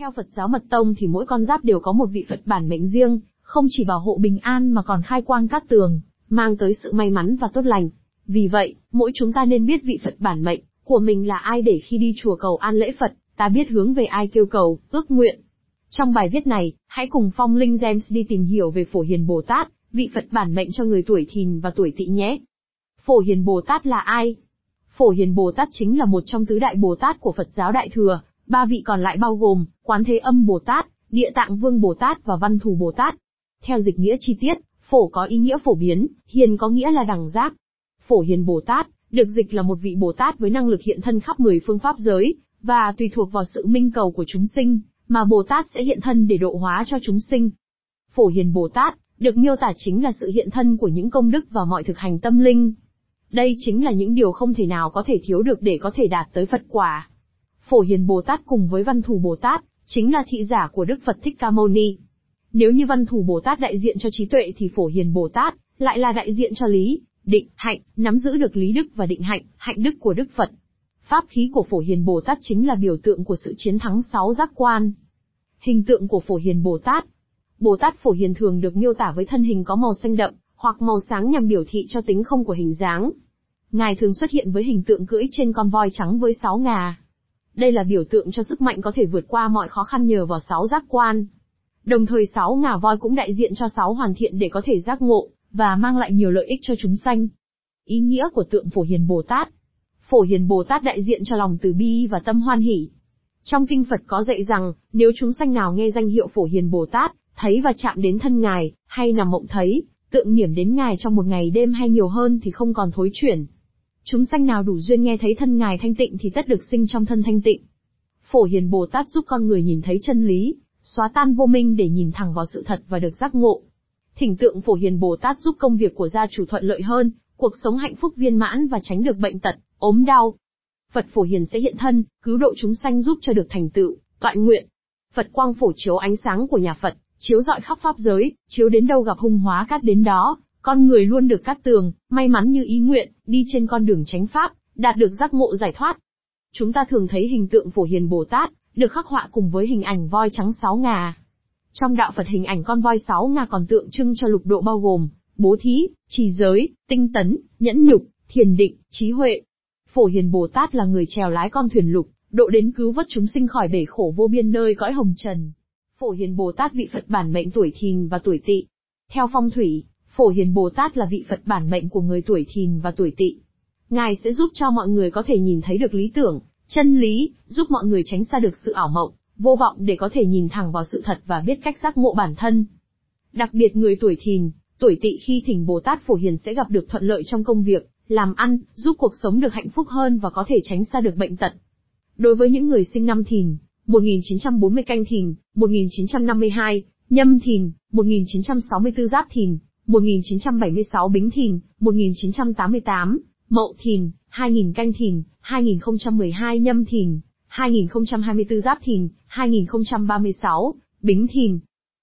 Theo Phật giáo Mật Tông thì mỗi con giáp đều có một vị Phật bản mệnh riêng, không chỉ bảo hộ bình an mà còn khai quang cát tường, mang tới sự may mắn và tốt lành. Vì vậy, mỗi chúng ta nên biết vị Phật bản mệnh của mình là ai để khi đi chùa cầu an lễ Phật, ta biết hướng về ai kêu cầu, ước nguyện. Trong bài viết này, hãy cùng Phong Linh James đi tìm hiểu về Phổ Hiền Bồ Tát, vị Phật bản mệnh cho người tuổi thìn và tuổi tỵ nhé. Phổ Hiền Bồ Tát là ai? Phổ Hiền Bồ Tát chính là một trong tứ đại Bồ Tát của Phật giáo Đại Thừa, ba vị còn lại bao gồm, Quán Thế Âm Bồ Tát, Địa Tạng Vương Bồ Tát và Văn Thù Bồ Tát. Theo dịch nghĩa chi tiết, phổ có ý nghĩa phổ biến, hiền có nghĩa là đẳng giác. Phổ Hiền Bồ Tát, được dịch là một vị Bồ Tát với năng lực hiện thân khắp 10 phương pháp giới, và tùy thuộc vào sự minh cầu của chúng sinh, mà Bồ Tát sẽ hiện thân để độ hóa cho chúng sinh. Phổ Hiền Bồ Tát, được miêu tả chính là sự hiện thân của những công đức và mọi thực hành tâm linh. Đây chính là những điều không thể nào có thể thiếu được để có thể đạt tới Phật quả. Phổ Hiền Bồ Tát cùng với Văn Thù Bồ Tát, chính là thị giả của Đức Phật Thích Ca Mâu Ni. Nếu như Văn Thù Bồ Tát đại diện cho trí tuệ thì Phổ Hiền Bồ Tát lại là đại diện cho lý, định, hạnh, nắm giữ được lý đức và định hạnh, hạnh đức của Đức Phật. Pháp khí của Phổ Hiền Bồ Tát chính là biểu tượng của sự chiến thắng sáu giác quan. Hình tượng của Phổ Hiền Bồ Tát Bồ Tát Phổ Hiền thường được miêu tả với thân hình có màu xanh đậm, hoặc màu sáng nhằm biểu thị cho tính không của hình dáng. Ngài thường xuất hiện với hình tượng cưỡi trên con voi trắng với sáu ngà. Đây là biểu tượng cho sức mạnh có thể vượt qua mọi khó khăn nhờ vào sáu giác quan. Đồng thời sáu ngà voi cũng đại diện cho sáu hoàn thiện để có thể giác ngộ, và mang lại nhiều lợi ích cho chúng sanh. Ý nghĩa của tượng Phổ Hiền Bồ Tát Phổ Hiền Bồ Tát đại diện cho lòng từ bi và tâm hoan hỷ. Trong kinh Phật có dạy rằng, nếu chúng sanh nào nghe danh hiệu Phổ Hiền Bồ Tát, thấy và chạm đến thân Ngài, hay nằm mộng thấy, tượng niệm đến Ngài trong một ngày đêm hay nhiều hơn thì không còn thối chuyển. Chúng sanh nào đủ duyên nghe thấy thân Ngài thanh tịnh thì tất được sinh trong thân thanh tịnh. Phổ Hiền Bồ Tát giúp con người nhìn thấy chân lý, xóa tan vô minh để nhìn thẳng vào sự thật và được giác ngộ. Thỉnh tượng Phổ Hiền Bồ Tát giúp công việc của gia chủ thuận lợi hơn, cuộc sống hạnh phúc viên mãn và tránh được bệnh tật, ốm đau. Phật Phổ Hiền sẽ hiện thân, cứu độ chúng sanh giúp cho được thành tựu, toại nguyện. Phật quang phổ chiếu ánh sáng của nhà Phật, chiếu rọi khắp pháp giới, chiếu đến đâu gặp hung hóa cát đến đó, con người luôn được cát tường, may mắn như ý nguyện, đi trên con đường chánh pháp, đạt được giác ngộ giải thoát. Chúng ta thường thấy hình tượng Phổ Hiền Bồ Tát, được khắc họa cùng với hình ảnh voi trắng sáu ngà. Trong đạo Phật hình ảnh con voi sáu ngà còn tượng trưng cho lục độ bao gồm, bố thí, trì giới, tinh tấn, nhẫn nhục, thiền định, trí huệ. Phổ Hiền Bồ Tát là người trèo lái con thuyền lục, độ đến cứu vớt chúng sinh khỏi bể khổ vô biên nơi cõi hồng trần. Phổ Hiền Bồ Tát vị Phật bản mệnh tuổi thìn và tuổi tỵ. Theo phong thủy, Phổ Hiền Bồ Tát là vị Phật bản mệnh của người tuổi thìn và tuổi tỵ. Ngài sẽ giúp cho mọi người có thể nhìn thấy được lý tưởng, chân lý, giúp mọi người tránh xa được sự ảo mộng, vô vọng để có thể nhìn thẳng vào sự thật và biết cách giác ngộ bản thân. Đặc biệt người tuổi thìn, tuổi tỵ khi thỉnh Bồ Tát Phổ Hiền sẽ gặp được thuận lợi trong công việc, làm ăn, giúp cuộc sống được hạnh phúc hơn và có thể tránh xa được bệnh tật. Đối với những người sinh năm thìn, 1940 canh thìn, 1952, nhâm thìn, 1964 giáp thìn, 1976 bính thìn, 1988, mậu thìn, 2000 canh thìn, 2012 nhâm thìn, 2024 giáp thìn, 2036, bính thìn.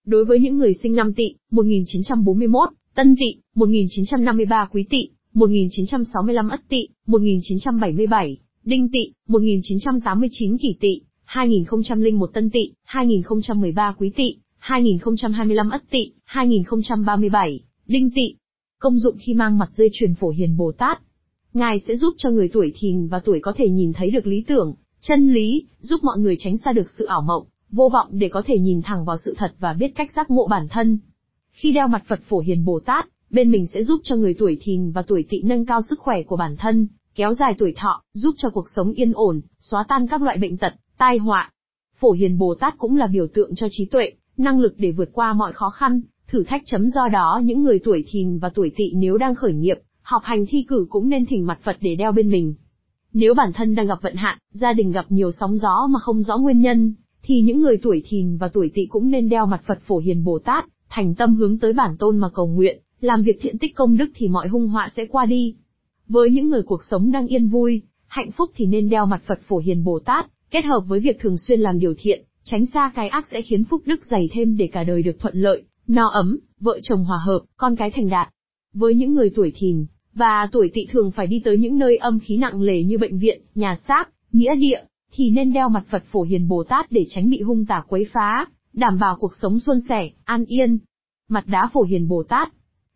Đối với những người sinh năm tỵ, 1941, tân tỵ, 1953 quý tỵ, 1965 ất tỵ, 1977, đinh tỵ, 1989 kỷ tỵ, 2001 tân tỵ, 2013 quý tỵ, 2025 ất tỵ, 2037, đinh Tị, Công dụng khi mang mặt dây chuyền phổ hiền Bồ Tát. Ngài sẽ giúp cho người tuổi thìn và tuổi có thể nhìn thấy được lý tưởng, chân lý, giúp mọi người tránh xa được sự ảo mộng, vô vọng để có thể nhìn thẳng vào sự thật và biết cách giác ngộ bản thân. Khi đeo mặt Phật phổ hiền Bồ Tát, bên mình sẽ giúp cho người tuổi thìn và tuổi tỵ nâng cao sức khỏe của bản thân, kéo dài tuổi thọ, giúp cho cuộc sống yên ổn, xóa tan các loại bệnh tật, tai họa. Phổ Hiền Bồ Tát cũng là biểu tượng cho trí tuệ, năng lực để vượt qua mọi khó khăn, thử thách chấm do đó những người tuổi thìn và tuổi tỵ nếu đang khởi nghiệp, học hành thi cử cũng nên thỉnh mặt Phật để đeo bên mình. Nếu bản thân đang gặp vận hạn, gia đình gặp nhiều sóng gió mà không rõ nguyên nhân, thì những người tuổi thìn và tuổi tỵ cũng nên đeo mặt Phật Phổ Hiền Bồ Tát, thành tâm hướng tới bản tôn mà cầu nguyện, làm việc thiện tích công đức thì mọi hung họa sẽ qua đi. Với những người cuộc sống đang yên vui, hạnh phúc thì nên đeo mặt Phật Phổ Hiền Bồ Tát, kết hợp với việc thường xuyên làm điều thiện, tránh xa cái ác sẽ khiến phúc đức dày thêm để cả đời được thuận lợi, no ấm, vợ chồng hòa hợp, con cái thành đạt. Với những người tuổi thìn và tuổi tỵ thường phải đi tới những nơi âm khí nặng lề như bệnh viện, nhà xác, nghĩa địa, thì nên đeo mặt Phật Phổ Hiền Bồ Tát để tránh bị hung tà quấy phá, đảm bảo cuộc sống suôn sẻ, an yên. Mặt đá Phổ Hiền Bồ Tát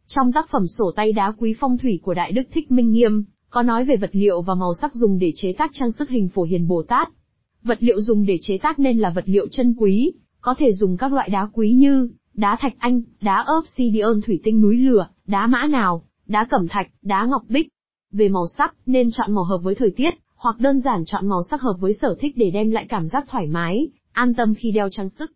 Trong tác phẩm sổ tay đá quý phong thủy của Đại Đức Thích Minh Nghiêm, có nói về vật liệu và màu sắc dùng để chế tác trang sức hình Phổ Hiền Bồ Tát. Vật liệu dùng để chế tác nên là vật liệu chân quý, có thể dùng các loại đá quý như đá thạch anh, đá obsidian thủy tinh núi lửa, đá mã nào, đá cẩm thạch, đá ngọc bích. Về màu sắc, nên chọn màu hợp với thời tiết, hoặc đơn giản chọn màu sắc hợp với sở thích để đem lại cảm giác thoải mái, an tâm khi đeo trang sức.